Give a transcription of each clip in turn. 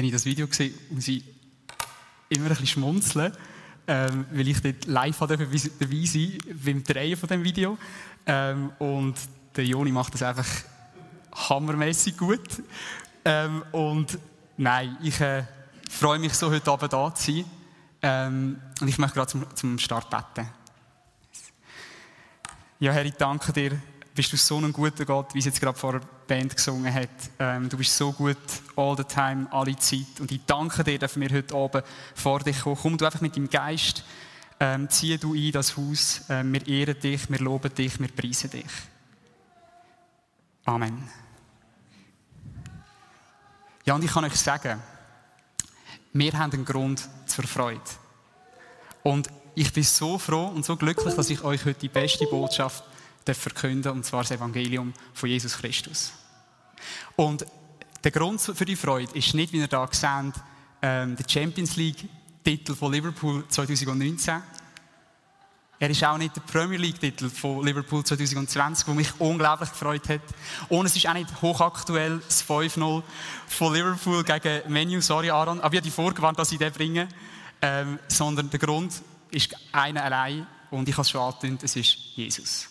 wenn ich das Video sehe, muss ich immer ein bisschen schmunzeln, ähm, weil ich dort live dabei sein beim Drehen von dem Video. Ähm, und der Joni macht das einfach hammermäßig gut. Ähm, und nein, ich äh, freue mich so, heute Abend da zu sein. Ähm, und ich möchte gerade zum, zum Start beten. Ja, Herr, ich danke dir, bist du so ein guter Gott, wie es jetzt gerade vor der Band gesungen hat. Ähm, du bist so gut all the time, alle Zeit. Und ich danke dir, dass wir heute Abend vor dich kommen. Komm du einfach mit deinem Geist, ähm, zieh du ein das Haus. Ähm, wir ehren dich, wir loben dich, wir preisen dich. Amen. Ja, und ich kann euch sagen, wir haben einen Grund zur Freude. Und ich bin so froh und so glücklich, dass ich euch heute die beste Botschaft verkünden und zwar das Evangelium von Jesus Christus. Und der Grund für die Freude ist nicht, wie ihr da seht, ähm, der Champions League-Titel von Liverpool 2019. Er ist auch nicht der Premier League-Titel von Liverpool 2020, der mich unglaublich gefreut hat. Und es ist auch nicht hochaktuell das 5-0 von Liverpool gegen Menu. Sorry, Aaron, aber ich habe dich vorgewarnt, dass ich den bringe. Ähm, sondern der Grund ist einer allein und ich habe es schon angedeutet, es ist Jesus.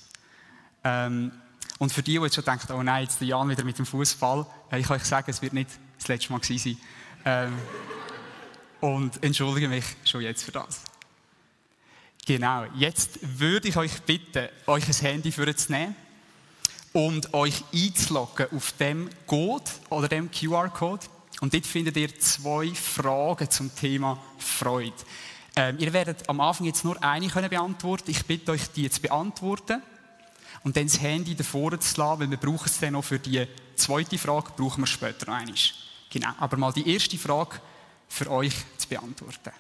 Ähm, und für die, die jetzt schon denken, oh nein, jetzt der Jan wieder mit dem Fußball, ich kann euch sagen, es wird nicht das letzte Mal sein. Ähm, und entschuldige mich schon jetzt für das. Genau, jetzt würde ich euch bitten, euch ein Handy vorzunehmen und euch einzuloggen auf dem Code oder dem QR-Code. Und dort findet ihr zwei Fragen zum Thema Freude. Ähm, ihr werdet am Anfang jetzt nur eine können beantworten. Ich bitte euch, die zu beantworten. Und dann das Handy davor zu lassen, weil wir brauchen es dann noch für die zweite Frage, brauchen wir später noch einmal. Genau. Aber mal die erste Frage für euch zu beantworten.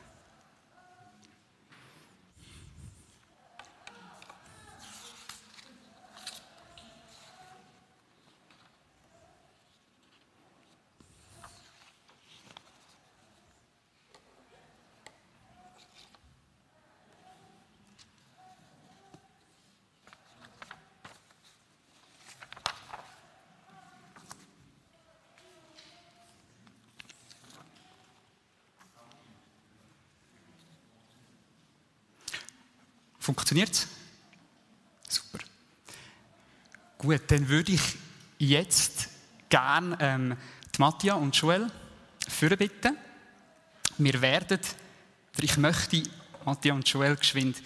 Funktioniert es? Super. Gut, dann würde ich jetzt gerne ähm, Mattia und Joel führen bitten. Wir werden, ich möchte Mattia und Joel geschwind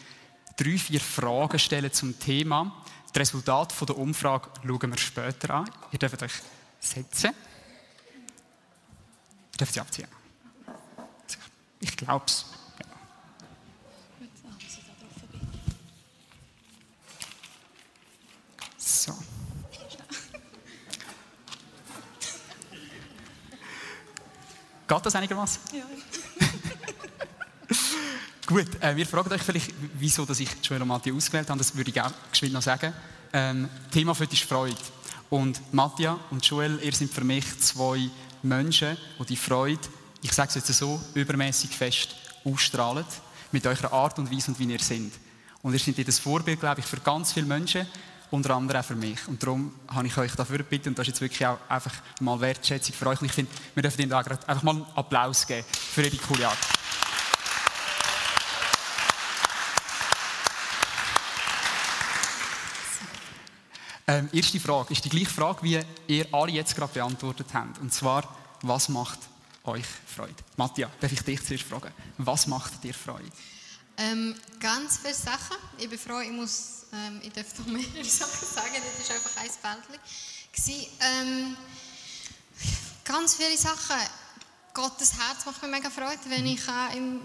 drei, vier Fragen stellen zum Thema. Das Resultat der Umfrage schauen wir später an. Ihr dürft euch setzen. Ihr dürft sie abziehen. Ich glaube es. So. Geht das einigermaßen? Ja. Gut, äh, wir fragen euch vielleicht, wieso dass ich Joel und Mattia ausgewählt habe. Das würde ich auch geschwind noch sagen. Ähm, Thema für ist Freude. Und Mattia und Joel, ihr seid für mich zwei Menschen, die die Freude, ich sage es jetzt so, übermäßig fest ausstrahlen. Mit eurer Art und Weise und wie ihr seid. Und ihr seid das Vorbild, glaube ich, für ganz viele Menschen, unter anderem auch für mich. Und darum habe ich euch dafür gebeten, und das ist jetzt wirklich auch einfach mal Wertschätzung für euch. Und ich finde, wir dürfen ihnen da einfach mal einen Applaus geben für ihre coole Art. Ähm, erste Frage ist die gleiche Frage, wie ihr alle jetzt gerade beantwortet habt. Und zwar, was macht euch Freude? Matthias, darf ich dich zuerst fragen? Was macht dir Freude? Ähm, ganz viele Sachen. Ich bin froh, ich muss ähm, ich darf noch mehrere Sachen sagen, das war einfach ein Feld. Ähm, ganz viele Sachen. Gottes Herz macht mir mega Freude, wenn ich ihn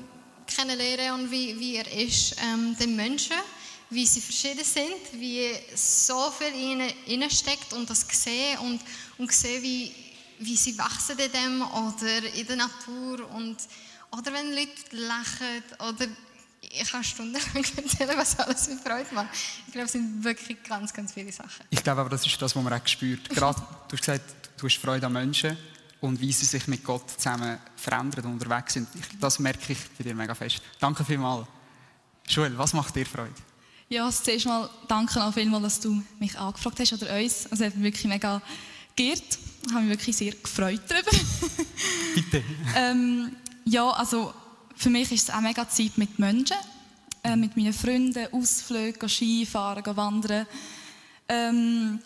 kennenlerne und wie, wie er ist. Ähm, den Menschen, wie sie verschieden sind, wie so viel in ihnen steckt und das sehen und, und sehen, wie, wie sie wachsen in dem oder in der Natur und oder wenn Leute lachen oder ich kann stundenlang erzählen, was alles für Freude macht. Ich glaube, es sind wirklich ganz, ganz viele Sachen. Ich glaube aber, das ist das, was man auch spürt. Gerade, du hast gesagt, du hast Freude an Menschen und wie sie sich mit Gott zusammen verändern und unterwegs sind. Das merke ich bei dir mega fest. Danke vielmals. Joel, was macht dir Freude? Ja, zuerst mal danke auch vielmals, dass du mich angefragt hast oder uns. Also, es hat mich wirklich mega geehrt. Ich habe mich wirklich sehr gefreut darüber. Bitte. ähm, ja, also für mich ist es auch mega Zeit mit Menschen, äh, mit meinen Freunden, Ausflüge, Skifahren, wandern. Ähm,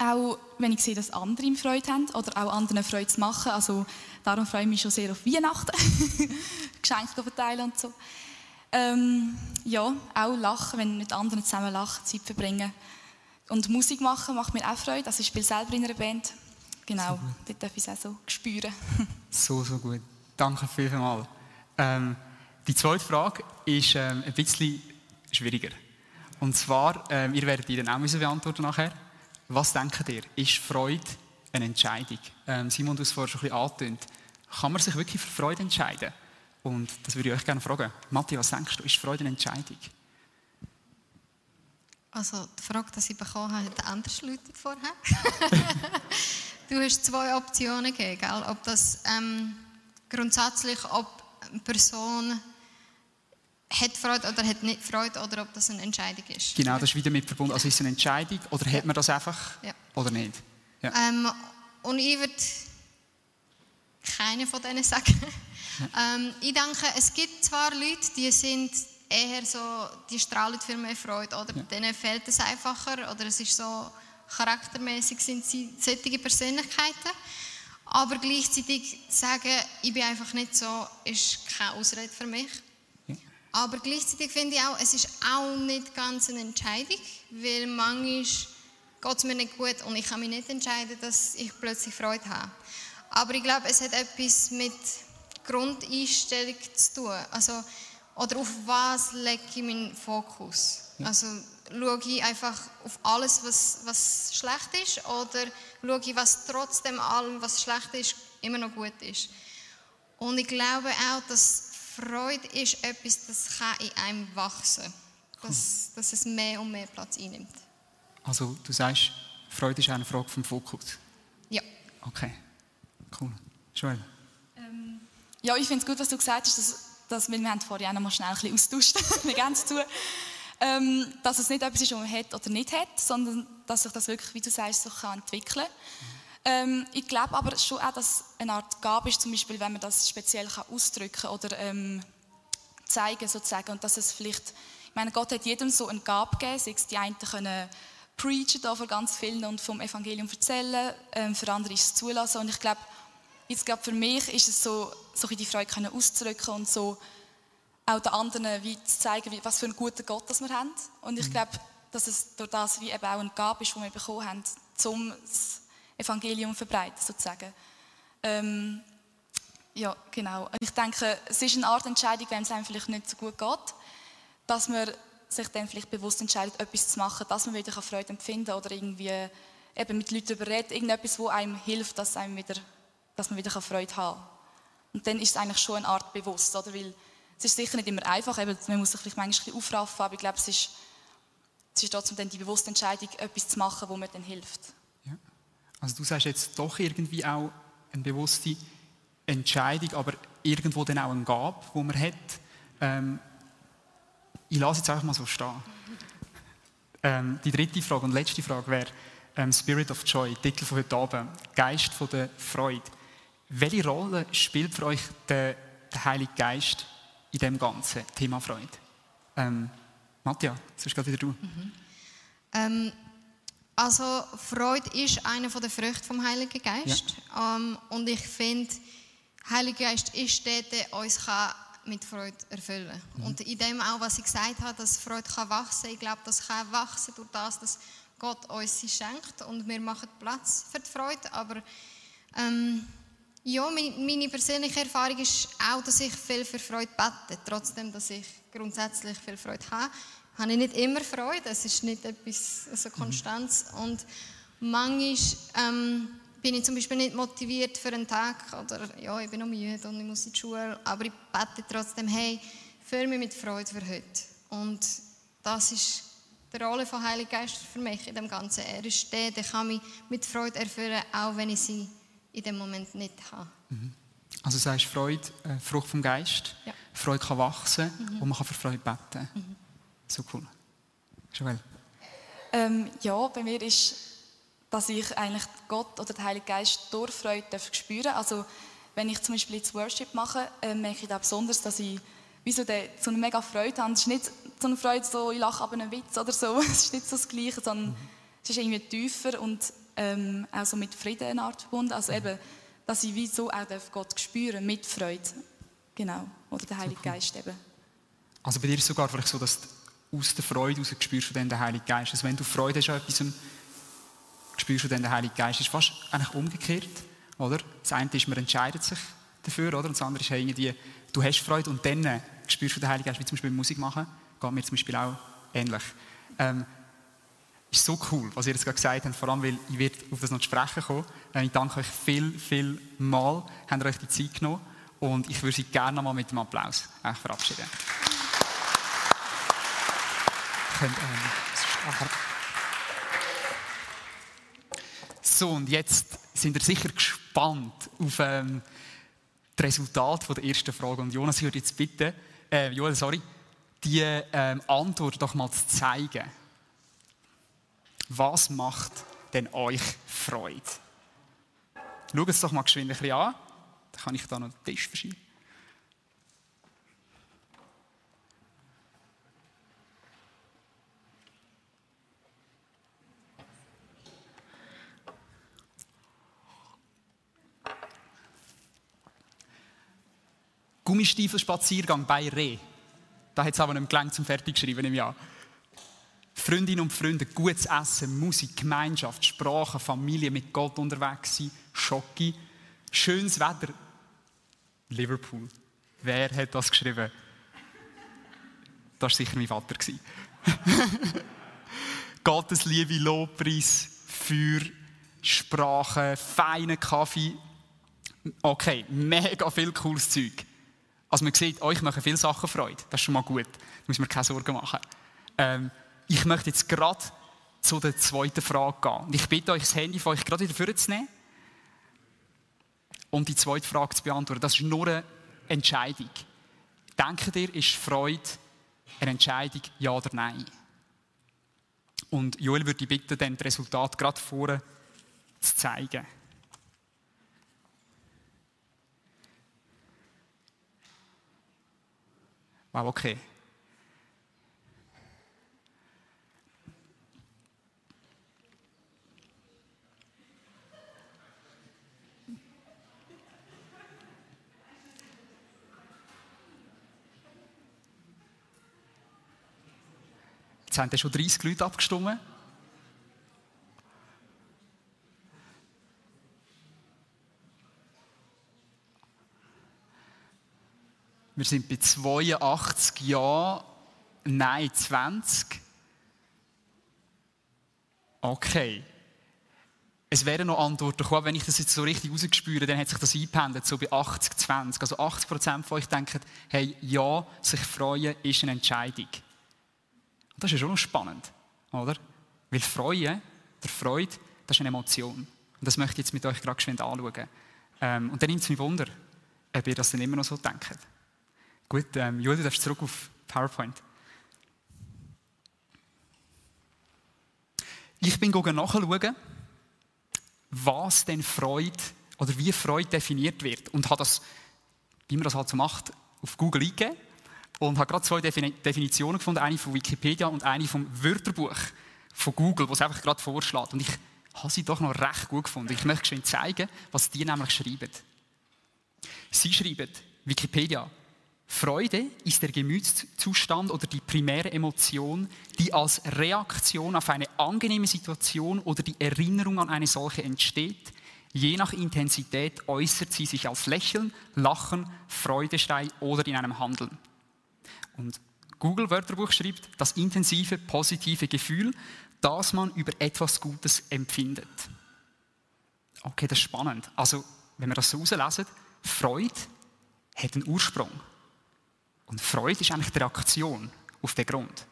auch wenn ich sehe, dass andere Freude haben oder auch anderen Freude zu machen. Also darum freue ich mich schon sehr auf Weihnachten, Geschenke verteilen und so. Ähm, ja, auch lachen, wenn mit anderen zusammen lachen, Zeit verbringen. Und Musik machen macht mir auch Freude. Also ich spiele selber in einer Band. Genau, so dort darf ich es auch so spüren. so, so gut. Danke vielmals. Ähm, die zweite Frage ist ähm, ein bisschen schwieriger. Und zwar, ähm, ihr werdet die dann auch müssen beantworten nachher. Was denkt ihr? Ist Freude eine Entscheidung? Ähm, Simon, du hast vorher schon ein bisschen angetönt. Kann man sich wirklich für Freude entscheiden? Und das würde ich euch gerne fragen. Matthias, was denkst du, ist Freude eine Entscheidung? Also die Frage, die ich bekommen habe, hat anders gelautet vorher. du hast zwei Optionen gegeben, gell? ob das ähm, grundsätzlich, ob Person hat Freude oder hat nicht Freude oder ob das eine Entscheidung ist. Genau, das ist wieder mit verbunden. Also ist es eine Entscheidung oder hat man das einfach ja. oder nicht? Ja. Ähm, und ich würde keine von denen sagen. ähm, ich denke, es gibt zwar Leute, die sind eher so, die strahlen für mehr Freude oder ja. denen fehlt es einfacher oder es ist so charaktermäßig sind sie solche Persönlichkeiten. Aber gleichzeitig sagen, ich bin einfach nicht so, ist keine Ausrede für mich. Aber gleichzeitig finde ich auch, es ist auch nicht ganz eine Entscheidung, weil manchmal geht es mir nicht gut und ich kann mich nicht entscheiden, dass ich plötzlich Freude habe. Aber ich glaube, es hat etwas mit Grundeinstellung zu tun. Also, oder auf was lege ich meinen Fokus? Also schaue ich einfach auf alles, was, was schlecht ist, oder schaue ich, was trotzdem allem, was schlecht ist, immer noch gut ist? Und ich glaube auch, dass Freude ist etwas, das kann in einem wachsen dass, dass es mehr und mehr Platz einnimmt. Also du sagst, Freude ist eine Frage vom Fokus? Ja. Okay, cool. Joel? Ähm, ja, ich finde es gut, was du gesagt hast, dass, dass wir, wir haben vorhin auch noch mal schnell ein bisschen austauscht, wir gehen es zu, ähm, dass es nicht etwas ist, was man hat oder nicht hat, sondern dass sich das wirklich, wie du sagst, so kann entwickeln kann. Ähm, ich glaube aber schon auch, dass eine Art Gabe ist, zum Beispiel, wenn man das speziell kann ausdrücken oder ähm, zeigen sozusagen und dass es vielleicht, ich meine, Gott hat jedem so eine Gabe gegeben, sei es die einen können preachen da vor ganz vielen und vom Evangelium erzählen, ähm, für andere ist es zulassen und ich glaube, jetzt glaube für mich ist es so, so die Freude können auszudrücken und so auch den anderen wie zu zeigen, wie, was für einen guten Gott das wir haben und ich mhm. glaube, dass es durch das wie eben auch eine Gabe ist, die wir bekommen haben, um Evangelium verbreiten, sozusagen. Ähm, ja, genau. Ich denke, es ist eine Art Entscheidung, wenn es einem vielleicht nicht so gut geht, dass man sich dann vielleicht bewusst entscheidet, etwas zu machen, dass man wieder Freude empfinden kann oder irgendwie eben mit Leuten darüber redet, irgendetwas, wo einem hilft, dass, einem wieder, dass man wieder Freude haben kann. Und dann ist es eigentlich schon eine Art bewusst, oder? Weil es ist sicher nicht immer einfach, eben, man muss sich vielleicht manchmal ein aufraffen, aber ich glaube, es ist, es ist trotzdem dann die bewusste Entscheidung, etwas zu machen, wo mir dann hilft. Also du sagst jetzt doch irgendwie auch eine bewusste Entscheidung, aber irgendwo dann auch eine Gabe, die man hat. Ähm, ich lasse jetzt einfach mal so stehen. Ähm, die dritte Frage und letzte Frage wäre ähm, Spirit of Joy, Titel von heute Abend, Geist von der Freude. Welche Rolle spielt für euch der, der Heilige Geist in dem ganzen Thema Freude? Ähm, Matja, sonst geht wieder du. Mhm. Ähm, also Freude ist eine der Früchte vom Heiligen Geist. Ja. Ähm, und ich finde, Heiliger Geist ist der, der uns kann mit Freude erfüllen. Mhm. Und in dem auch, was ich gesagt habe, dass Freude kann wachsen ich glaube, das kann wachsen durch das, dass Gott uns sie schenkt und wir machen Platz für die Freude. Aber ähm, ja, meine persönliche Erfahrung ist auch, dass ich viel für Freude bete, trotzdem, dass ich grundsätzlich viel Freude habe habe ich nicht immer Freude. Es ist nicht etwas, also Konstanz. Mhm. Und manchmal ähm, bin ich zum Beispiel nicht motiviert für einen Tag oder ja, ich bin noch müde und ich muss in die Schule, aber ich bete trotzdem, hey, fülle mich mit Freude für heute. Und das ist die Rolle von Heiligen Geist für mich in dem Ganzen. Er ist der, der kann mich mit Freude erfüllen, auch wenn ich sie in dem Moment nicht habe. Mhm. Also du sagst Freude, äh, Frucht vom Geist. Ja. Freude kann wachsen mhm. und man kann für Freude beten. Mhm. So cool. Joel? Ähm, ja, bei mir ist dass ich eigentlich Gott oder den Heiligen Geist durch Freude darf spüren Also wenn ich zum Beispiel jetzt Worship mache, äh, merke ich da besonders, dass ich wie so, eine, so eine mega Freude habe. Es ist nicht so eine Freude, so ich lache aber einen Witz oder so. Es ist nicht so das Gleiche, sondern es ist irgendwie tiefer und ähm, auch so mit Frieden eine Art verbunden. Also eben, dass ich wie so auch Gott spüren mit Freude. Genau. Oder der Heilige Geist eben. Also bei dir ist es sogar vielleicht so, dass du aus der Freude heraus spürst du dann den Heiligen Geist. Also wenn du Freude hast an etwas, spürst du dann den Heiligen Geist. Das ist fast eigentlich umgekehrt, oder? Das eine ist, man entscheidet sich dafür, oder? Und das andere ist irgendwie, du hast Freude und dann spürst du den Heiligen Geist, wie zum Beispiel Musik machen. Geht mir zum Beispiel auch ähnlich. Ähm, ist so cool, was ihr jetzt gerade gesagt habt, vor allem, weil ich werde auf das noch zu sprechen kommen. Äh, ich danke euch viel, viel mal, habt ihr euch die Zeit genommen und ich würde Sie gerne noch mal mit einem Applaus äh, verabschieden. Ähm, so, und jetzt sind ihr sicher gespannt auf ähm, das Resultat der ersten Frage. Und Jonas, ich würde jetzt bitten, äh, Joel, sorry, die ähm, Antwort doch mal zu zeigen. Was macht denn euch Freude? Schaut es doch mal geschwind ein an. Dann kann ich da noch den Tisch verschieben. Gummistiefel-Spaziergang bei Reh. Da hat es aber nicht gelangt zum Fertigschreiben im Jahr. Freundinnen und Freunde, gutes Essen, Musik, Gemeinschaft, Sprache, Familie, mit Gott unterwegs sein, Schocki, schönes Wetter. Liverpool. Wer hat das geschrieben? Das war sicher mein Vater. Gottes Liebe, Lobpreis, Feuer, Sprache, feiner Kaffee. Okay, mega viel cooles Zeug. Also man sieht, euch machen viele Sachen Freude. Das ist schon mal gut. Da muss man keine Sorgen machen. Ähm, ich möchte jetzt gerade zu der zweiten Frage gehen. Und ich bitte euch, das Handy von euch gerade wieder vorzunehmen um die zweite Frage zu beantworten. Das ist nur eine Entscheidung. Denkt ihr, ist Freude eine Entscheidung, ja oder nein? Und Joel würde ich bitten, dann das Resultat gerade vorne zu zeigen. Wow, okay. Jetzt haben schon 30 Leute abgestimmt. Wir sind bei 82 Ja, Nein 20. Okay. Es wären noch Antworten gekommen, wenn ich das jetzt so richtig rausgespüre, dann hat sich das eingependelt, so bei 80, 20. Also 80 Prozent von euch denken, hey, ja, sich freuen ist eine Entscheidung. Und das ist schon noch spannend, oder? Weil Freuen, der Freude, das ist eine Emotion. Und das möchte ich jetzt mit euch gerade geschwind anschauen. Ähm, und dann nimmt es mich Wunder, ob ihr das dann immer noch so denkt. Gut, ähm, Julia, du darfst zurück auf PowerPoint. Ich bin nachschauen, was denn Freude oder wie Freude definiert wird. Und habe das, wie man das halt so macht, auf Google eingegeben. Und habe gerade zwei Definitionen gefunden, eine von Wikipedia und eine vom Wörterbuch von Google, was einfach gerade vorschlägt. Und ich habe sie doch noch recht gut gefunden. Ich möchte schön zeigen, was die nämlich schreiben. Sie schreiben, Wikipedia, Freude ist der Gemütszustand oder die primäre Emotion, die als Reaktion auf eine angenehme Situation oder die Erinnerung an eine solche entsteht. Je nach Intensität äußert sie sich als Lächeln, Lachen, Freudeschrei oder in einem Handeln. Und Google Wörterbuch schreibt, das intensive, positive Gefühl, das man über etwas Gutes empfindet. Okay, das ist spannend. Also, wenn wir das so herauslesen, Freude hat einen Ursprung. Und Freude ist eigentlich die Reaktion auf den Grund.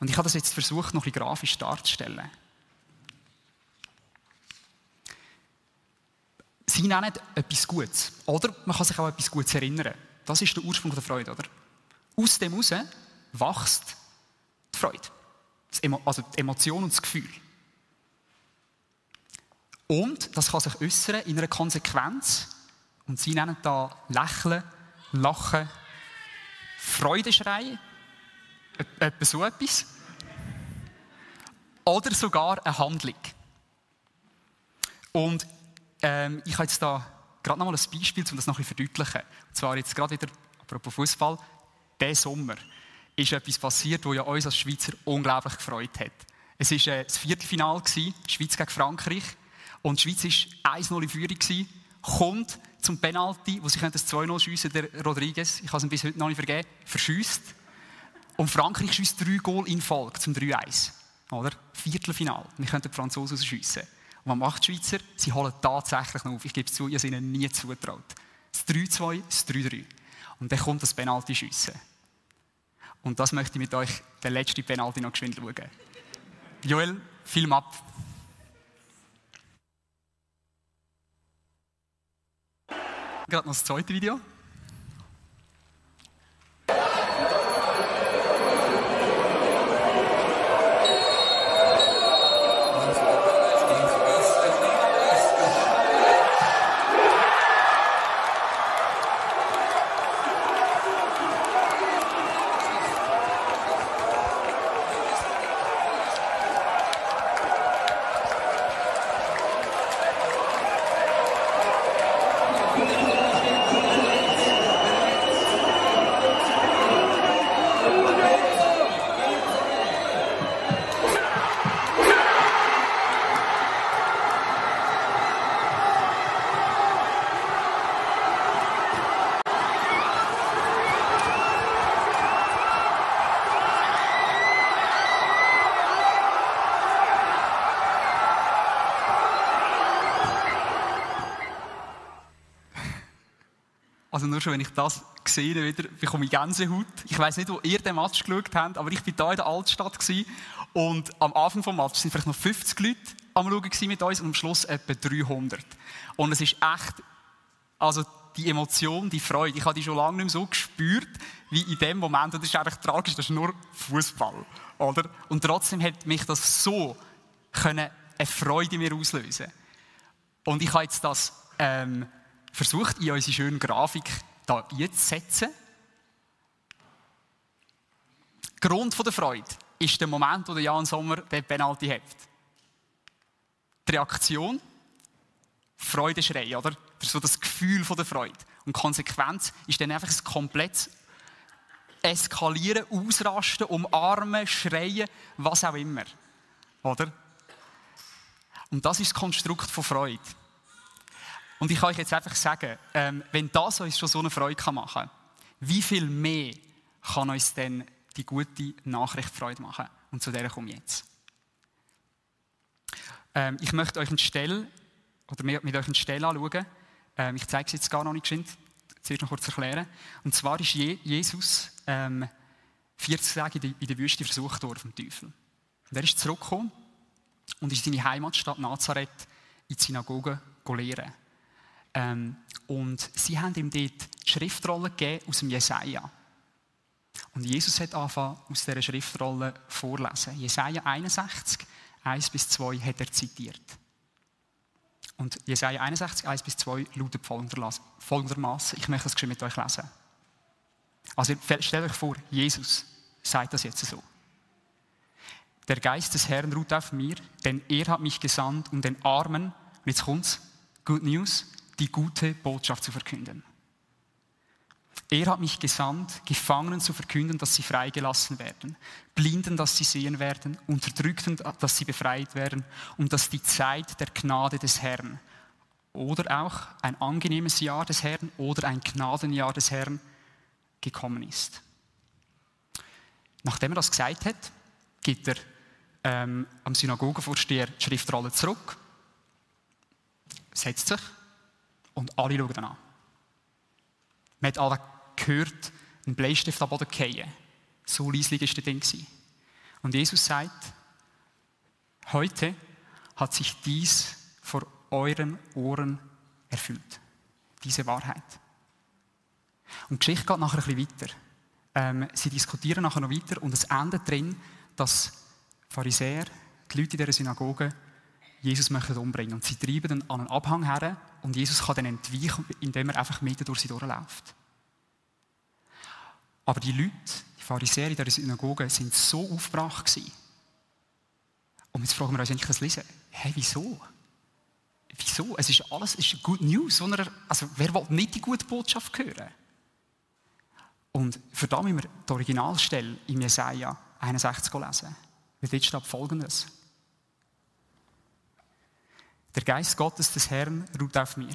Und ich habe das jetzt versucht, noch ein bisschen grafisch darzustellen. Sie nennen etwas Gutes. Oder man kann sich auch etwas Gutes erinnern. Das ist der Ursprung der Freude, oder? Aus dem heraus wächst die Freude. Also die Emotion und das Gefühl. Und das kann sich äußern in einer Konsequenz. Und sie nennen da Lächeln, Lachen, Freudeschrei, etwa so etwas. Oder sogar eine Handlung. Und ähm, ich habe jetzt da gerade noch mal ein Beispiel, um das noch ein bisschen verdeutlichen. Und zwar jetzt gerade wieder, apropos Fußball, diesen Sommer ist etwas passiert, das ja uns als Schweizer unglaublich gefreut hat. Es war äh, das Viertelfinale, Schweiz gegen Frankreich. Und die Schweiz war 1-0 in Führung, kommt zum Penalty, wo sie das 2-0 schiessen, der Rodriguez, ich habe es bis heute noch nicht vergeben, verschießt. Und Frankreich schießt drei Goal in Folge zum 3-1. Oder? Viertelfinal. Wir können die Franzosen schiessen. Und was macht die Schweizer? Sie holen tatsächlich noch auf. Ich gebe es zu, ich habe ihnen nie zutraut. Das 3-2, das 3-3. Und dann kommt das Penalty schiessen. Und das möchte ich mit euch den letzten Penalty noch geschwind schauen. Joel, film ab. Gerade noch das zweite Video. Also nur schon, wenn ich das sehe, wieder, bekomme ich Gänsehaut. Ich weiß nicht, wo ihr den Match geschaut habt, aber ich war hier in der Altstadt und am Anfang des Matches waren vielleicht noch 50 Leute am Schauen mit uns und am Schluss etwa 300. Und es ist echt, also die Emotion, die Freude, ich habe die schon lange nicht mehr so gespürt, wie in dem Moment. Und das ist eigentlich tragisch, das ist nur Fußball, oder? Und trotzdem hat mich das so können eine Freude in mir auslösen. Und ich habe jetzt das ähm, versucht, in unsere schöne Grafik da einzusetzen. Grund der Freude ist der Moment, wo der Jan Sommer den Penalty hat. Die Reaktion, Freudeschrei, oder? So das Gefühl der Freude. Und die Konsequenz ist dann einfach ein komplettes Eskalieren, Ausrasten, Umarmen, Schreien, was auch immer. Oder? Und das ist das Konstrukt von Freude. Und ich kann euch jetzt einfach sagen, ähm, wenn das uns schon so eine Freude machen kann, wie viel mehr kann uns denn die gute Nachricht Freude machen? Und zu der komme ich jetzt. Ähm, ich möchte euch eine Stelle, oder mit euch eine Stelle anschauen. Ähm, ich zeige es jetzt gar noch nicht geschwind, zuerst noch kurz erklären. Und zwar ist Jesus ähm, 40 Tage in der Wüste versucht worden vom Teufel. Und er ist zurückgekommen und ist in seine Heimatstadt Nazareth in die Synagoge lehren. Ähm, und sie haben ihm dort die Schriftrolle gegeben aus dem Jesaja. Und Jesus hat angefangen, aus dieser Schriftrolle vorlesen. Jesaja 61, 1 bis 2 hat er zitiert. Und Jesaja 61, 1 bis 2 lautet folgendermaßen. Ich möchte das mit euch lesen. Also stellt euch vor, Jesus sagt das jetzt so. Der Geist des Herrn ruht auf mir, denn er hat mich gesandt, um den Armen, und jetzt kommt's, Good News, die gute Botschaft zu verkünden. Er hat mich gesandt, Gefangenen zu verkünden, dass sie freigelassen werden, Blinden, dass sie sehen werden, Unterdrückten, dass sie befreit werden und dass die Zeit der Gnade des Herrn oder auch ein angenehmes Jahr des Herrn oder ein Gnadenjahr des Herrn gekommen ist. Nachdem er das gesagt hat, geht er ähm, am Synagogenvorsteher Schriftrolle zurück, setzt sich und alle schauen an. Man hat alle gehört, einen Bleistift am Boden fallen. So leislich war das Ding. Und Jesus sagt, heute hat sich dies vor euren Ohren erfüllt. Diese Wahrheit. Und die Geschichte geht nachher ein bisschen weiter. Ähm, sie diskutieren nachher noch weiter und es endet darin, dass Pharisäer, die Leute in dieser Synagoge, Jesus möchte umbringen. Und sie treiben dann an einen Abhang her und Jesus kann dann entweichen, indem er einfach mitten durch sie durchläuft. Aber die Leute, die Pharisäer in der Synagoge, sind so aufgebracht gewesen. Und jetzt fragen wir uns, wenn ich das lese, hey, wieso? Wieso? Es ist alles es ist Good News. Also, wer will nicht die gute Botschaft hören? Und für das müssen wir die Originalstelle in Jesaja 61 lesen. Weil dort steht folgendes. Der Geist Gottes des Herrn ruht auf mir.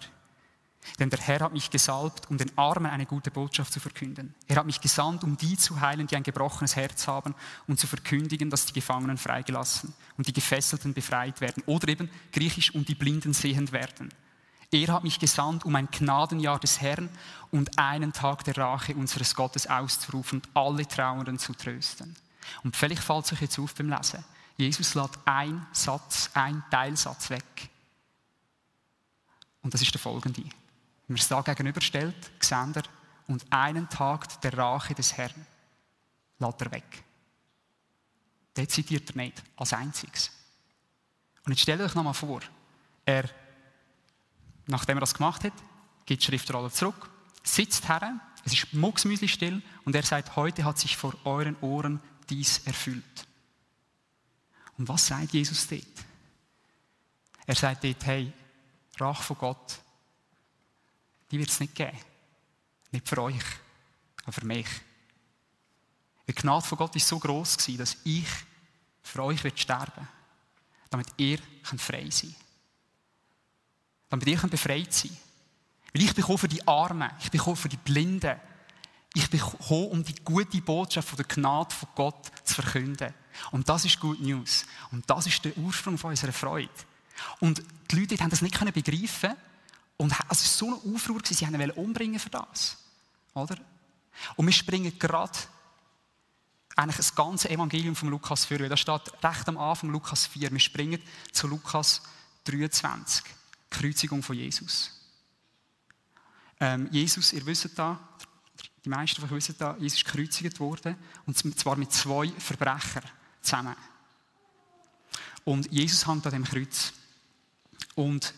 Denn der Herr hat mich gesalbt, um den Armen eine gute Botschaft zu verkünden. Er hat mich gesandt, um die zu heilen, die ein gebrochenes Herz haben und zu verkündigen, dass die Gefangenen freigelassen und die Gefesselten befreit werden. Oder eben griechisch, um die Blinden sehend werden. Er hat mich gesandt, um ein Gnadenjahr des Herrn und einen Tag der Rache unseres Gottes auszurufen und alle Trauernden zu trösten. Und vielleicht fällt euch jetzt auf beim Lesen. Jesus lädt einen Satz, einen Teilsatz weg. Und das ist der folgende. Wenn man es da gegenüberstellt, sehen und einen Tag der Rache des Herrn lädt er weg. Den zitiert er nicht, als einziges. Und jetzt stellt euch nochmal vor, er, nachdem er das gemacht hat, geht die Schriftrolle zurück, sitzt her, es ist mucksmüsli still und er sagt, heute hat sich vor euren Ohren dies erfüllt. Und was sagt Jesus dort? Er sagt dort, hey, Rache von Gott, die wird es nicht geben. Nicht für euch, aber für mich. Die Gnade von Gott ist so gewesen, dass ich für euch sterben damit ihr frei sein könnt. Damit ihr befreit sein Weil ich bin für die Armen, ich bin für die Blinden, ich bin um die gute Botschaft von der Gnade von Gott zu verkünden. Und das ist Good News. Und das ist der Ursprung von unserer Freude. Und die Leute haben das nicht begreifen und es war so ein Aufruhr, sie wollten umbringen für das. Oder? Und wir springen gerade eigentlich das ganze Evangelium von Lukas 4, das steht recht am Anfang Lukas 4. Wir springen zu Lukas 23, die Kreuzigung von Jesus. Ähm, Jesus, ihr wisst da, die meisten von euch wissen da, Jesus ist gekreuzigt worden und zwar mit zwei Verbrechern zusammen. Und Jesus hängt an dem Kreuz. Und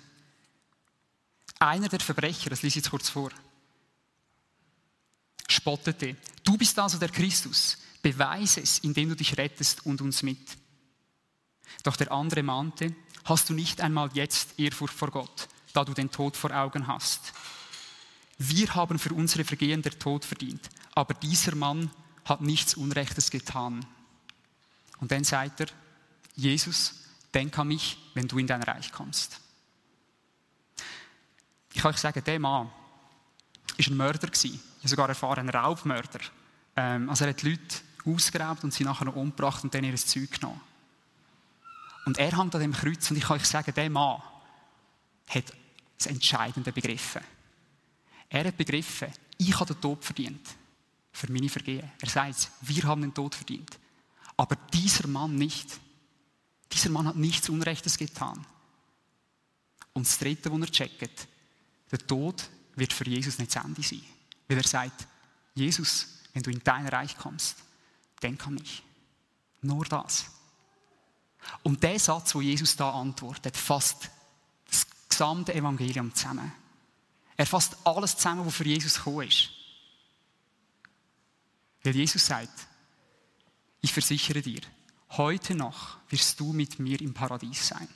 einer der Verbrecher, das lese ich jetzt kurz vor, spottete, du bist also der Christus, beweise es, indem du dich rettest und uns mit. Doch der andere mahnte, hast du nicht einmal jetzt Ehrfurcht vor Gott, da du den Tod vor Augen hast. Wir haben für unsere Vergehen der Tod verdient, aber dieser Mann hat nichts Unrechtes getan. Und dann sagt er, Jesus, denk an mich, wenn du in dein Reich kommst. Ich kann euch sagen, der Mann war ein Mörder. Ich habe sogar erfahren, ein Raubmörder. Ähm, also er hat Leute ausgeraubt und sie nachher noch umgebracht und dann ihr Zeug genommen. Und er hängt an dem Kreuz und ich kann euch sagen, der Mann hat das Entscheidende begriffen. Er hat begriffen, ich habe den Tod verdient. Für meine Vergehen. Er sagt, wir haben den Tod verdient. Aber dieser Mann nicht. Dieser Mann hat nichts Unrechtes getan. Und das Dritte, was er checkt, der Tod wird für Jesus nicht das Ende sein. Weil er sagt, Jesus, wenn du in dein Reich kommst, denk an mich. Nur das. Und der Satz, wo Jesus da antwortet, fasst das gesamte Evangelium zusammen. Er fasst alles zusammen, was für Jesus gekommen ist. Weil Jesus sagt, ich versichere dir, heute noch wirst du mit mir im Paradies sein.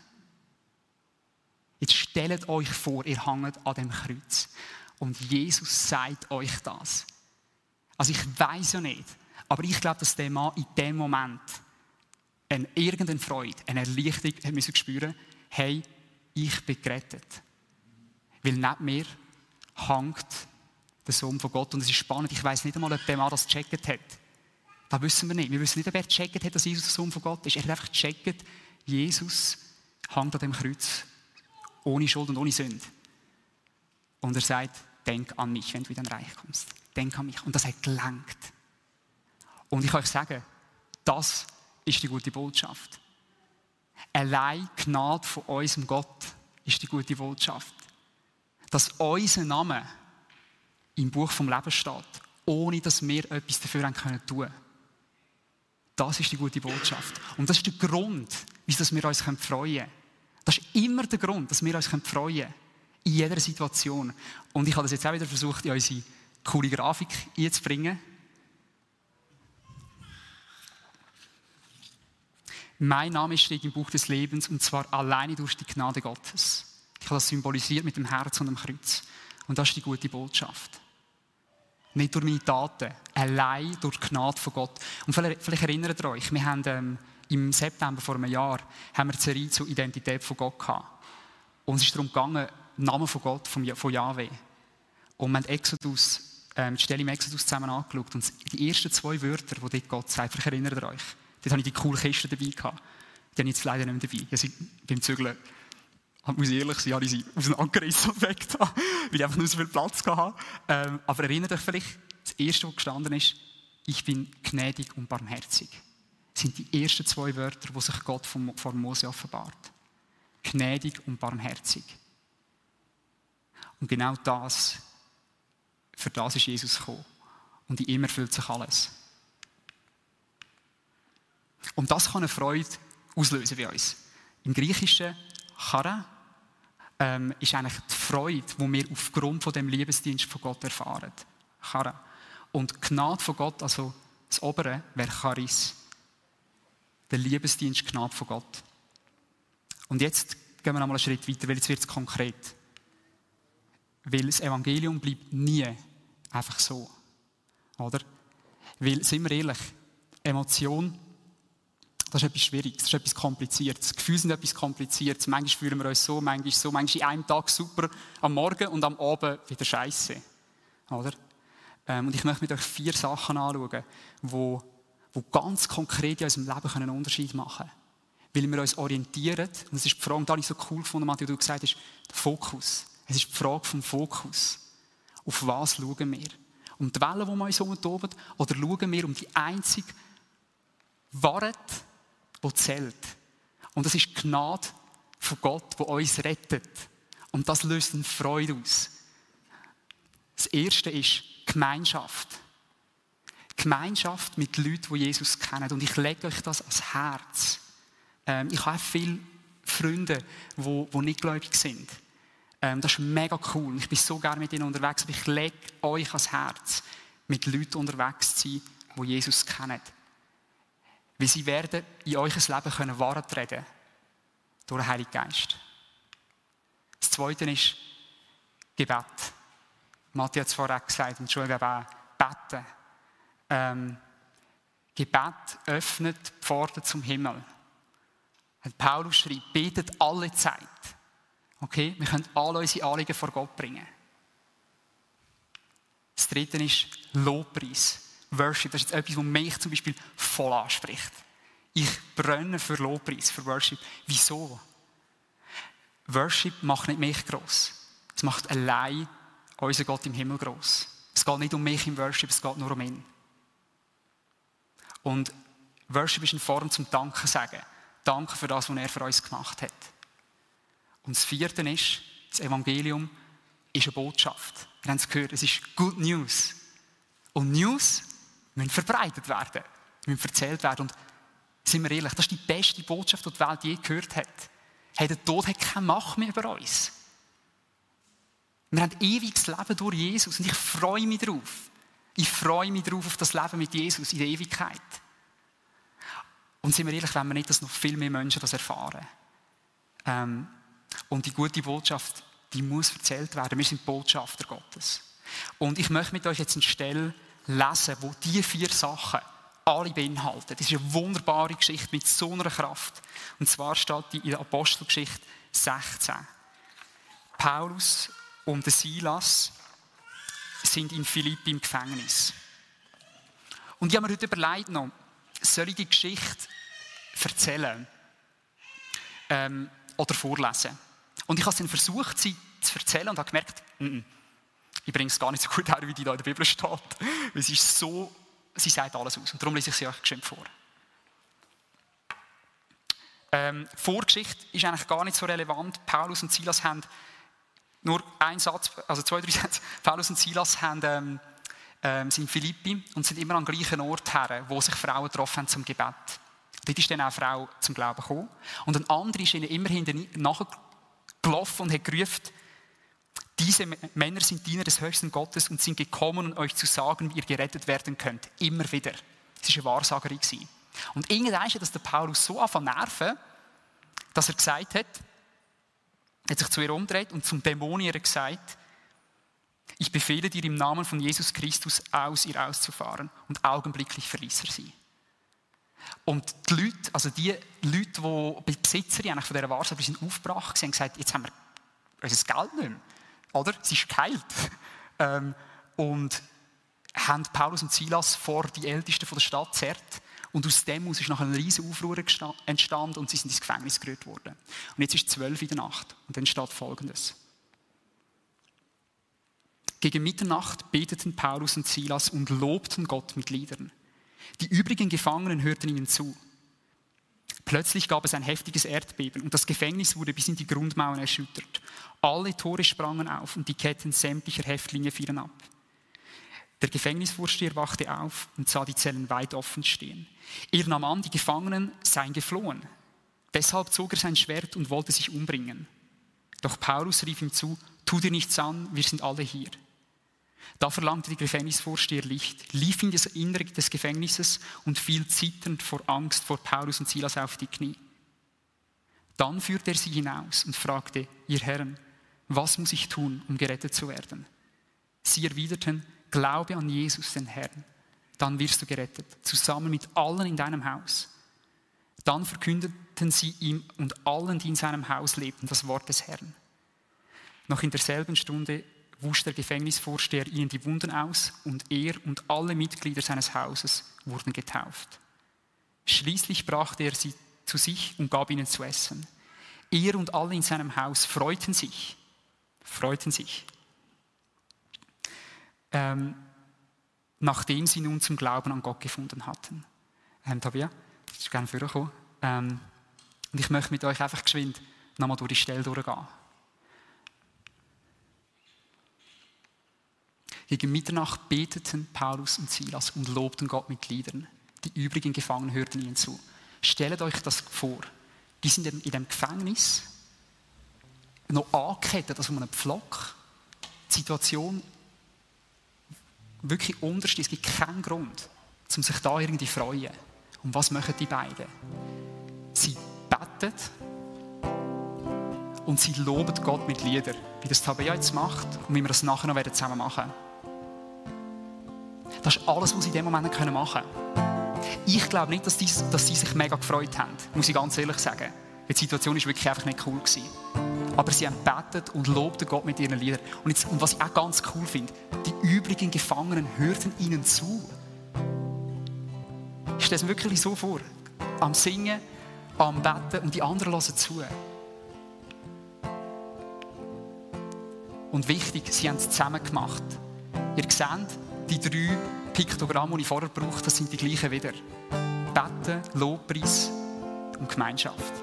Jetzt stellt euch vor, ihr hanget an dem Kreuz und Jesus sagt euch das. Also ich weiß ja nicht, aber ich glaube, dass der Mann in dem Moment eine irgendeine Freude, eine Erleichterung hat müssen spüren, hey, ich bin gerettet. Weil neben mir hängt der Sohn von Gott und es ist spannend, ich weiß nicht einmal, ob der Mann das gecheckt hat. Das wissen wir nicht. Wir wissen nicht, ob er gecheckt hat, dass Jesus der Sohn von Gott ist. Er hat einfach gecheckt, Jesus hängt an dem Kreuz ohne Schuld und ohne Sünde. Und er sagt, denk an mich, wenn du in dein Reich kommst. Denk an mich. Und das hat gelangt. Und ich kann euch sagen, das ist die gute Botschaft. Allein Gnade von unserem Gott ist die gute Botschaft. Dass unser Name im Buch vom Leben steht, ohne dass wir etwas dafür haben können tun. Das ist die gute Botschaft. Und das ist der Grund, wieso wir uns freuen können. Das ist immer der Grund, dass wir uns freuen können. In jeder Situation. Und ich habe das jetzt auch wieder versucht, in unsere coole Grafik einzubringen. Mein Name steht im Buch des Lebens und zwar alleine durch die Gnade Gottes. Ich habe das symbolisiert mit dem Herz und dem Kreuz. Und das ist die gute Botschaft. Nicht durch meine Taten, allein durch die Gnade von Gott. Und vielleicht, vielleicht erinnert ihr euch, wir haben ähm, im September vor einem Jahr haben wir die Serie zur Identität von Gott gehabt. Und es ist darum gegangen, Namen von Gott, von, von Yahweh. Und wir haben Exodus, ähm, die Stelle im Exodus zusammen angeschaut. Und die ersten zwei Wörter, die dort Gott sagt, vielleicht erinnert ihr euch. Dort habe ich die coole Kiste dabei gehabt. Die habe ich jetzt leider nicht mehr dabei. Ich beim Zügeln, muss ich ehrlich sein, habe ich sie auseinandergerissen und weg weil ich einfach nur so viel Platz hatte. Ähm, aber erinnert euch vielleicht, das erste, was gestanden ist, ich bin gnädig und barmherzig. Das sind die ersten zwei Wörter, wo sich Gott von Mose offenbart. Gnädig und barmherzig. Und genau das, für das ist Jesus gekommen. Und in ihm erfüllt sich alles. Und das kann eine Freude auslösen bei uns. Im Griechischen Chara ähm, ist eigentlich die Freude, die wir aufgrund von dem Liebesdienst von Gott erfahren. Chara. Und Gnade von Gott, also das Obere, wäre Charis. Der Liebesdienst, Gnade von Gott. Und jetzt gehen wir noch mal einen Schritt weiter, weil jetzt wird es konkret. Weil das Evangelium bleibt nie einfach so. Oder? Weil, sind wir ehrlich, Emotion das ist etwas Schwieriges, das ist etwas Kompliziertes. Gefühle sind etwas Kompliziertes. Manchmal fühlen wir uns so, manchmal so, manchmal in einem Tag super, am Morgen und am Abend wieder scheiße. Oder? Ähm, und ich möchte mit euch vier Sachen anschauen, wo, wo ganz konkret in unserem Leben einen Unterschied machen können. Weil wir uns orientieren, und das ist die Frage, die ich so cool habe, die du gesagt hast, der Fokus. Es ist die Frage vom Fokus. Auf was schauen wir? Um die Wellen, die wir uns umtoben, oder schauen wir um die einzige Wahrheit, die zählt. Und das ist die Gnade von Gott, die uns rettet. Und das löst eine Freude aus. Das erste ist Gemeinschaft. Gemeinschaft mit Leuten, die Jesus kennen. Und ich lege euch das ans Herz. Ähm, ich habe viele Freunde, die, die nicht gläubig sind. Ähm, das ist mega cool. Ich bin so gerne mit ihnen unterwegs. Aber ich lege euch ans Herz, mit Leuten unterwegs zu sein, die Jesus kennen. Weil sie werden in euer Leben können Wahrheit durch den Heiligen Geist. Das Zweite ist Gebet. Matthias hat es vorher gesagt, und schon auch beten. Ähm, Gebet öffnet die Pforten zum Himmel. Und Paulus schreibt, betet alle Zeit. Okay? Wir können alle unsere Anliegen vor Gott bringen. Das Dritte ist Lobpreis. Worship, das ist jetzt etwas, was mich zum Beispiel voll anspricht. Ich brenne für Lobpreis, für Worship. Wieso? Worship macht nicht mich groß. Es macht allein unseren Gott im Himmel groß. Es geht nicht um mich im Worship, es geht nur um ihn. Und Worship ist eine Form zum Danken sagen. Danke für das, was er für uns gemacht hat. Und das vierte ist, das Evangelium ist eine Botschaft. Wir haben es gehört, es ist Good News. Und News müssen verbreitet werden, müssen erzählt werden. Und sind wir ehrlich, das ist die beste Botschaft, die die Welt je gehört hat. Hey, der Tod hat keine Macht mehr über uns. Wir haben ewiges Leben durch Jesus und ich freue mich darauf. Ich freue mich darauf auf das Leben mit Jesus in der Ewigkeit. Und sind wir ehrlich, wenn wir nicht, dass noch viel mehr Menschen das erfahren. Ähm, und die gute Botschaft, die muss erzählt werden. Wir sind Botschafter Gottes. Und ich möchte mit euch jetzt eine Stelle lesen, wo die vier Sachen alle beinhalten. Das ist eine wunderbare Geschichte mit so einer Kraft. Und zwar steht die in der Apostelgeschichte 16. Paulus und Silas sind in Philippi im Gefängnis. Und ich habe mir heute überlegt noch, soll ich die Geschichte erzählen ähm, oder vorlesen? Und ich habe dann versucht, sie zu erzählen und habe gemerkt, mm -mm, ich bringe es gar nicht so gut her, wie die da in der Bibel steht. Weil sie ist so, sie sagt alles aus. Und darum lese ich sie euch geschwind vor. Ähm, Vorgeschichte ist eigentlich gar nicht so relevant. Paulus und Silas haben nur einen Satz, also zwei, drei Sätze. Paulus und Silas haben, ähm, ähm, sind in Philippi und sind immer am gleichen Ort her, wo sich Frauen getroffen haben zum Gebet. Dort ist dann auch eine Frau zum Glauben gekommen. Und ein anderer ist ihnen immerhin nachgelaufen und hat gerufen, diese Männer sind Diener des höchsten Gottes und sind gekommen, um euch zu sagen, wie ihr gerettet werden könnt. Immer wieder. Es war eine Wahrsagerin. Und irgendwann ist das der Paulus so anfangen nerven, dass er gesagt hat, er hat sich zu ihr umgedreht und zum Dämonier gesagt, ich befehle dir im Namen von Jesus Christus aus, ihr auszufahren. Und augenblicklich verließ er sie. Und die Leute, also die Leute, die die Besitzer eigentlich von dieser Ware sind aufgebracht haben gesagt, jetzt haben wir unser Geld nicht mehr. Oder? Sie ist geheilt. Ähm, und haben Paulus und Silas vor die Ältesten von der Stadt zerrt. Und aus dem ist nachher ein riesen Aufruhr entstanden und sie sind ins Gefängnis gerührt worden. Und jetzt ist zwölf in der Nacht. Und dann steht Folgendes. Gegen Mitternacht beteten Paulus und Silas und lobten Gott mit Liedern. Die übrigen Gefangenen hörten ihnen zu. Plötzlich gab es ein heftiges Erdbeben und das Gefängnis wurde bis in die Grundmauern erschüttert. Alle Tore sprangen auf und die Ketten sämtlicher Häftlinge fielen ab. Der Gefängnisvorsteher wachte auf und sah die Zellen weit offen stehen. Er nahm an, die Gefangenen seien geflohen. Deshalb zog er sein Schwert und wollte sich umbringen. Doch Paulus rief ihm zu, tu dir nichts an, wir sind alle hier. Da verlangte der Gefängnisvorsteher Licht, lief in das Innere des Gefängnisses und fiel zitternd vor Angst vor Paulus und Silas auf die Knie. Dann führte er sie hinaus und fragte, ihr Herren, was muss ich tun, um gerettet zu werden? Sie erwiderten, glaube an Jesus, den Herrn, dann wirst du gerettet, zusammen mit allen in deinem Haus. Dann verkündeten sie ihm und allen, die in seinem Haus lebten, das Wort des Herrn. Noch in derselben Stunde wusch der Gefängnisvorsteher ihnen die Wunden aus und er und alle Mitglieder seines Hauses wurden getauft. Schließlich brachte er sie zu sich und gab ihnen zu essen. Er und alle in seinem Haus freuten sich, freuten sich. Ähm, nachdem sie nun zum Glauben an Gott gefunden hatten. Ähm, Tabia, ich gerne. Ähm, und ich möchte mit euch einfach geschwind nochmal durch die Stelle durchgehen. Gegen Mitternacht beteten Paulus und Silas und lobten Gott mit Liedern. Die übrigen Gefangenen hörten ihnen zu. Stellt euch das vor. Die sind in dem Gefängnis noch angekettet, also um einen Pflock. Die Situation wirklich unterst. Es gibt keinen Grund, um sich da irgendwie zu freuen. Und was machen die beiden? Sie beten und sie loben Gott mit Liedern, wie das Tabea jetzt macht und wie wir das nachher noch zusammen machen werden. Das ist alles, was sie in dem Moment machen können. Ich glaube nicht, dass, die, dass sie sich mega gefreut haben, muss ich ganz ehrlich sagen. Die Situation war wirklich einfach nicht cool. Gewesen. Aber sie haben betet und lobten Gott mit ihren Liedern. Und, jetzt, und was ich auch ganz cool finde, die übrigen Gefangenen hörten ihnen zu. Ich stelle es mir wirklich so vor. Am Singen, am Beten und die anderen hören zu. Und wichtig, sie haben es zusammen gemacht. Ihr seht, die drei Piktogramme, die ich vorher brauche, das sind die gleichen wieder. Beten, Lobpreis und Gemeinschaft.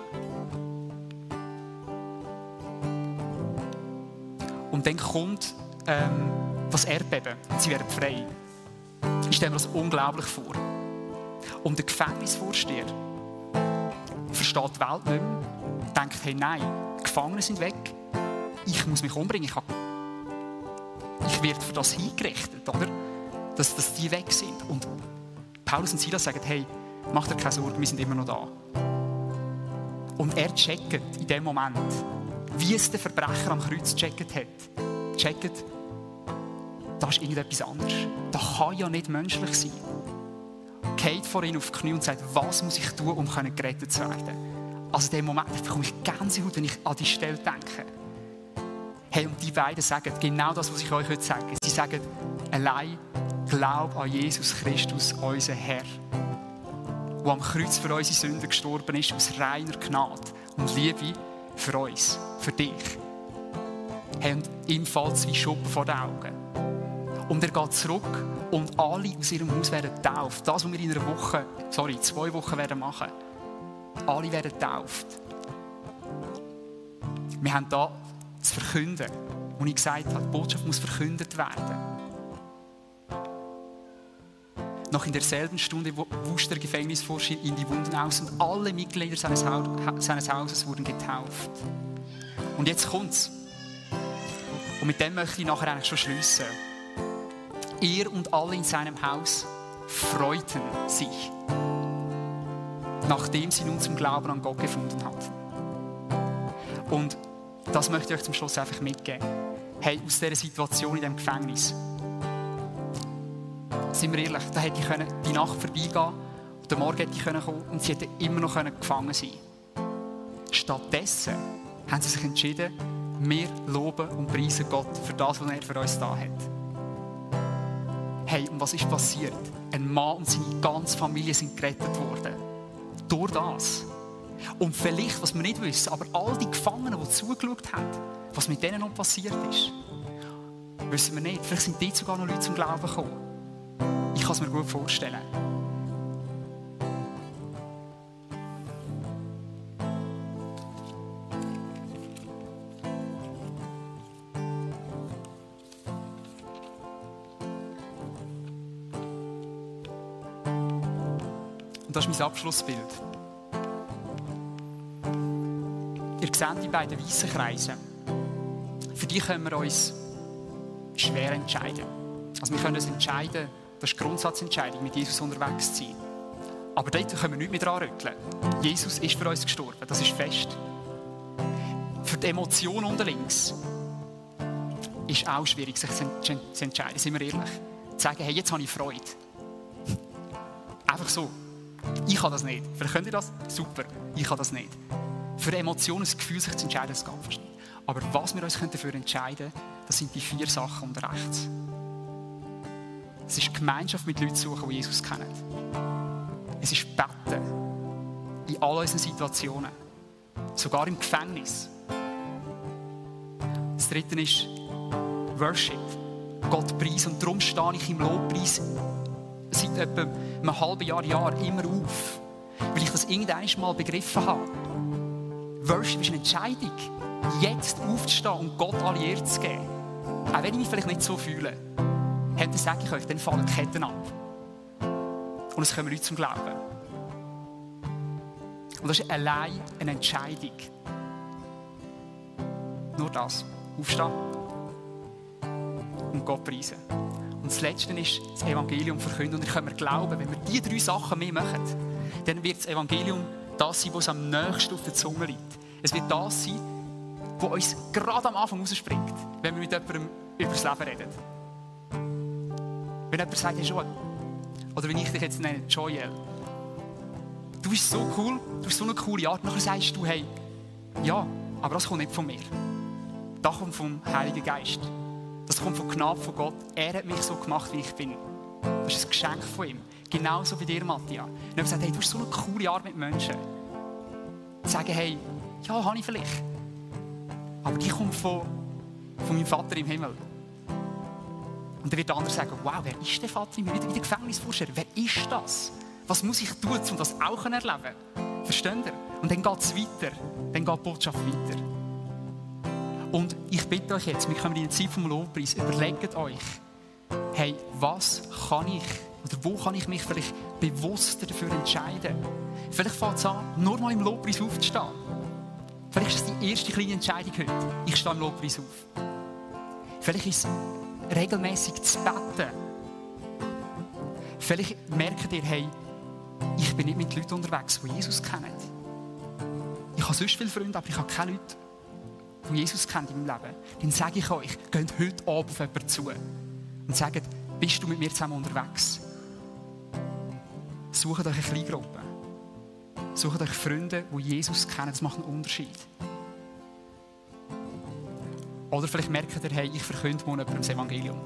Und dann kommt ähm, das Erdbeben. Sie werden frei. Ich stelle mir das unglaublich vor. Und der Gefängnisvorsteher versteht die Welt nicht mehr, denkt, hey, nein, die Gefangenen sind weg, ich muss mich umbringen, ich, habe, ich werde für das hingerichtet, oder? Dass, dass die weg sind. Und Paulus und Silas sagen, hey, mach dir keine Sorgen, wir sind immer noch da. Und er checkt in dem Moment, wie es der Verbrecher am Kreuz checkt hat. Checkt, da ist irgendetwas anderes. Das kann ja nicht menschlich sein. Geht vor ihn auf die Knie und sagt, was muss ich tun, um gerettet zu werden? Also in dem Moment bekomme ich Gänsehaut, wenn ich an die Stelle denke. Hey, und die beiden sagen genau das, was ich euch heute sage. Sie sagen, allein glaub an Jesus Christus, unser Herr, der am Kreuz für unsere Sünden gestorben ist, aus reiner Gnade und Liebe für uns, für dich. Hey, und ihm fällt wie Schuppen vor den Augen. Und er geht zurück und alle aus ihrem Haus werden getauft. Das, was wir in einer Woche, sorry, zwei Wochen werden machen. Alle werden getauft. Wir haben da zu verkünden, wo ich gesagt habe, die Botschaft muss verkündet werden. Noch in derselben Stunde wusch der Gefängnisvorsteher in die Wunden aus und alle Mitglieder seines, seines Hauses wurden getauft. Und jetzt kommt's. Und mit dem möchte ich nachher eigentlich schon schließen. Er und alle in seinem Haus freuten sich, nachdem sie nun zum Glauben an Gott gefunden hatten. Und das möchte ich euch zum Schluss einfach mitgeben. Hey, aus dieser Situation in dem Gefängnis, sind wir ehrlich, da hätte ich die Nacht vorbeigehen und der Morgen hätte ich kommen und sie hätten immer noch gefangen sein Stattdessen haben sie sich entschieden, wir loben und preisen Gott für das, was er für uns da hat. Hey, und was ist passiert? Ein Mann und seine ganze Familie sind gerettet worden. Durch das. Und vielleicht, was wir nicht wissen, aber all die Gefangenen, die zugeschaut haben, was mit denen noch passiert ist, wissen wir nicht. Vielleicht sind dort sogar noch Leute zum Glauben gekommen. Ich kann es mir gut vorstellen. Und das ist mein Abschlussbild. Ihr seht die beiden weißen Kreise. Für die können wir uns schwer entscheiden. Also wir können uns entscheiden, das ist die Grundsatzentscheidung, mit Jesus unterwegs zu sein. Aber dort können wir nicht mehr dran rütteln. Jesus ist für uns gestorben, das ist fest. Für die Emotion unter links ist auch schwierig, sich zu entscheiden, sind wir ehrlich. Zu sagen, hey, jetzt habe ich Freude. Einfach so. Ich kann das nicht. Vielleicht könnt ihr das? Super. Ich kann das nicht. Für Emotionen, das Gefühl, sich zu entscheiden, das geht fast nicht. Aber was wir uns dafür entscheiden können, das sind die vier Sachen unter rechts. Es ist Gemeinschaft mit Leuten suchen, die Jesus kennen. Es ist Beten. In all unseren Situationen. Sogar im Gefängnis. Das dritte ist Worship. Gott preis. Und darum stehe ich im Lobpreis seit etwa einem halben Jahr, Jahr immer auf. Weil ich das irgendwann mal begriffen habe. Worship ist eine Entscheidung. Jetzt aufzustehen und Gott alle Ehre zu geben. Auch wenn ich mich vielleicht nicht so fühle hey, dann sage ich euch, dann fallen Ketten ab. Und es kommen Leute zum Glauben. Und das ist allein eine Entscheidung. Nur das. Aufstehen und Gott preisen. Und das Letzte ist das Evangelium verkünden. Und ich können wir glauben, wenn wir diese drei Sachen mehr machen, dann wird das Evangelium das sein, was am nächsten auf der Zunge liegt. Es wird das sein, was uns gerade am Anfang rausspringt, wenn wir mit jemandem über das Leben reden. Wenn jemand sagt, Joel, oder wenn ich dich jetzt nenne, Joel, du bist so cool, du hast so eine coole Art, nachher sagst du, hey, ja, aber das kommt nicht von mir. Das kommt vom Heiligen Geist. Das kommt von Gnade von Gott. Er hat mich so gemacht, wie ich bin. Das ist ein Geschenk von ihm. Genauso wie dir, Matthias. Und er gesagt, hey, du hast so eine coole Art mit Menschen. Sagen, hey, ja, habe ich vielleicht. Aber die kommt von, von meinem Vater im Himmel. Und dann wird der andere sagen, wow, wer ist der Vater in mir? Wieder, wieder Gefängnisvorsteher. Wer ist das? Was muss ich tun, um das auch zu erleben? Versteht ihr? Und dann geht es weiter. Dann geht die Botschaft weiter. Und ich bitte euch jetzt, wir kommen in die Zeit vom Lobpreis, überlegt euch, hey, was kann ich, oder wo kann ich mich vielleicht bewusster dafür entscheiden? Vielleicht fängt es an, nur mal im Lobpreis aufzustehen. Vielleicht ist es die erste kleine Entscheidung heute. Ich stehe im Lobpreis auf. Vielleicht ist es regelmäßig zu beten. Vielleicht merkt ihr, hey, ich bin nicht mit Leuten unterwegs, die Jesus kennen. Ich habe sonst viele Freunde, aber ich habe keine Leute, die Jesus kennen in meinem Leben. Dann sage ich euch, geht heute Abend auf jemanden zu und sagt, bist du mit mir zusammen unterwegs? Sucht euch eine Kleingruppe. Sucht euch Freunde, die Jesus kennen. Das macht einen Unterschied. Oder vielleicht merkt ihr, hey, ich verkünde mal jemandem das Evangelium.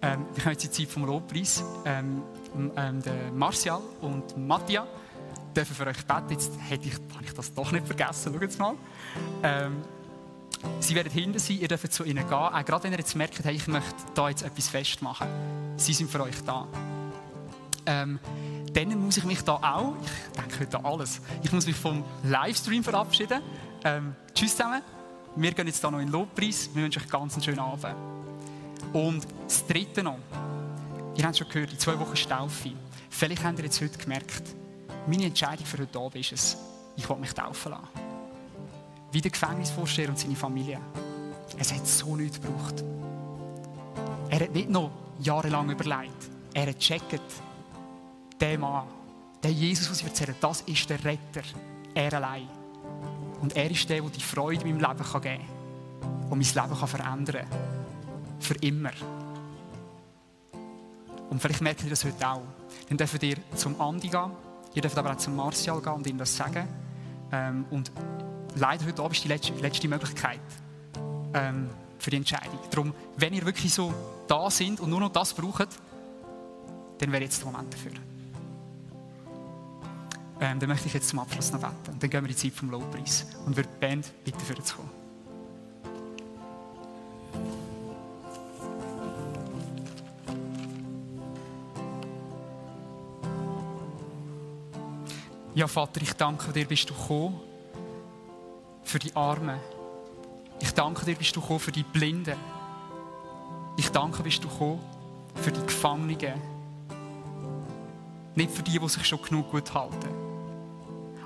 Ähm, wir kommen jetzt die Zeit vom Lobpreis. Ähm, ähm, Martial und Mattia dürfen für euch beten. Jetzt hätte ich, habe ich das doch nicht vergessen. Schaut mal. Ähm, sie werden hinten sein, ihr dürft zu ihnen gehen. Auch gerade wenn ihr jetzt merkt, hey, ich möchte da jetzt etwas festmachen. Sie sind für euch da. Ähm, dann muss ich mich da auch, ich denke heute an alles, ich muss mich vom Livestream verabschieden. Ähm, tschüss zusammen. Wir gehen jetzt da noch in den Lobpreis. Wir wünschen euch ganz einen schönen Abend. Und das Dritte noch. Ihr habt schon gehört, die zwei Wochen Staufe. Vielleicht habt ihr jetzt heute gemerkt, meine Entscheidung für heute Abend ist es, ich will mich taufen lassen. Wie der Gefängnisvorsteher und seine Familie. Es hat so nichts gebraucht. Er hat nicht noch jahrelang überlegt. Er hat gecheckt, der Mann, der Jesus, was ich erzähle, das ist der Retter. Er allein. Und er ist der, der die Freude in meinem Leben geben kann. Und mein Leben kann verändern. Für immer. Und vielleicht merkt ihr das heute auch. Dann dürft ihr zum Andi gehen. Ihr dürft aber auch zum Martial gehen und ihm das sagen. Ähm, und leider heute Abend ist die letzte, letzte Möglichkeit ähm, für die Entscheidung. Darum, wenn ihr wirklich so da sind und nur noch das braucht, dann wäre jetzt der Moment dafür. Ähm, dann möchte ich jetzt zum Abschluss noch beten. Und dann gehen wir in die Zeit vom Lobpreis. Und würde die Band bitten, für zu kommen. Ja, Vater, ich danke dir, bist du gekommen für die Armen. Ich danke dir, bist du gekommen für die Blinden. Ich danke, bist du gekommen für die Gefangenen. Nicht für die, die sich schon genug gut halten.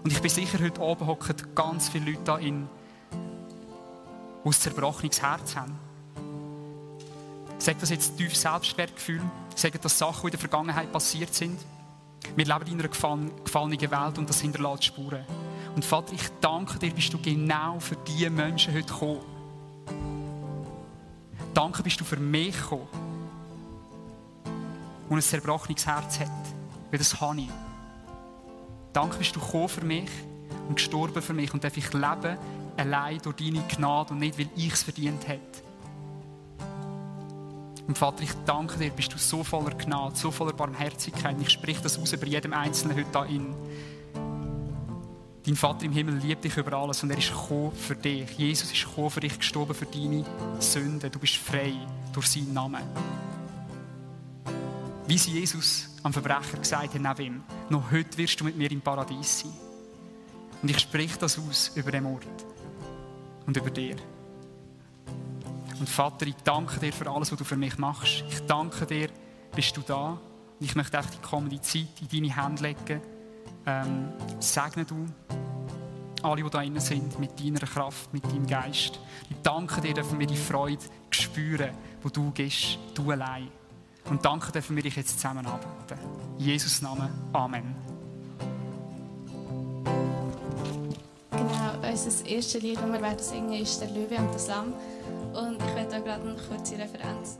Und ich bin sicher, heute Abend hocken ganz viele Leute da in, die ein zerbrochenes Herz haben. Sagt das jetzt tief Selbstwertgefühl? Sagt das Sachen, die in der Vergangenheit passiert sind? Wir leben in einer gefallenen Welt und das hinterlässt Spuren. Und Vater, ich danke dir, bist du genau für diese Menschen heute gekommen. Danke, bist du für mich gekommen, der ein zerbrochenes Herz hat. Weil das habe ich. Danke, bist du gekommen für mich und gestorben für mich und darf ich leben allein durch deine Gnade und nicht, weil ich es verdient hätte. Und Vater, ich danke dir, bist du so voller Gnade, so voller Barmherzigkeit. Ich spreche das aus über jedem Einzelnen heute da in. Dein Vater im Himmel liebt dich über alles und er ist gekommen für dich. Jesus ist gekommen für dich, gestorben für deine Sünden. Du bist frei durch seinen Namen. Wie sie Jesus am Verbrecher gesagt hat, neben ihm, noch heute wirst du mit mir im Paradies sein. Und ich spreche das aus über den Ort und über dir. Und Vater, ich danke dir für alles, was du für mich machst. Ich danke dir, bist du da. Und ich möchte auch die kommende Zeit in deine Hände legen. Ähm, segne du alle, die da drin sind, mit deiner Kraft, mit deinem Geist. Ich danke dir, dass wir die Freude spüren, die du gibst, du allein. Und danke, dürfen wir dich jetzt zusammen anbeten. In Jesus Namen. Amen. Genau, unser erstes Lied, das wir werden singen, ist «Der Löwe und das Lamm». Und ich werde da gerade eine kurze Referenz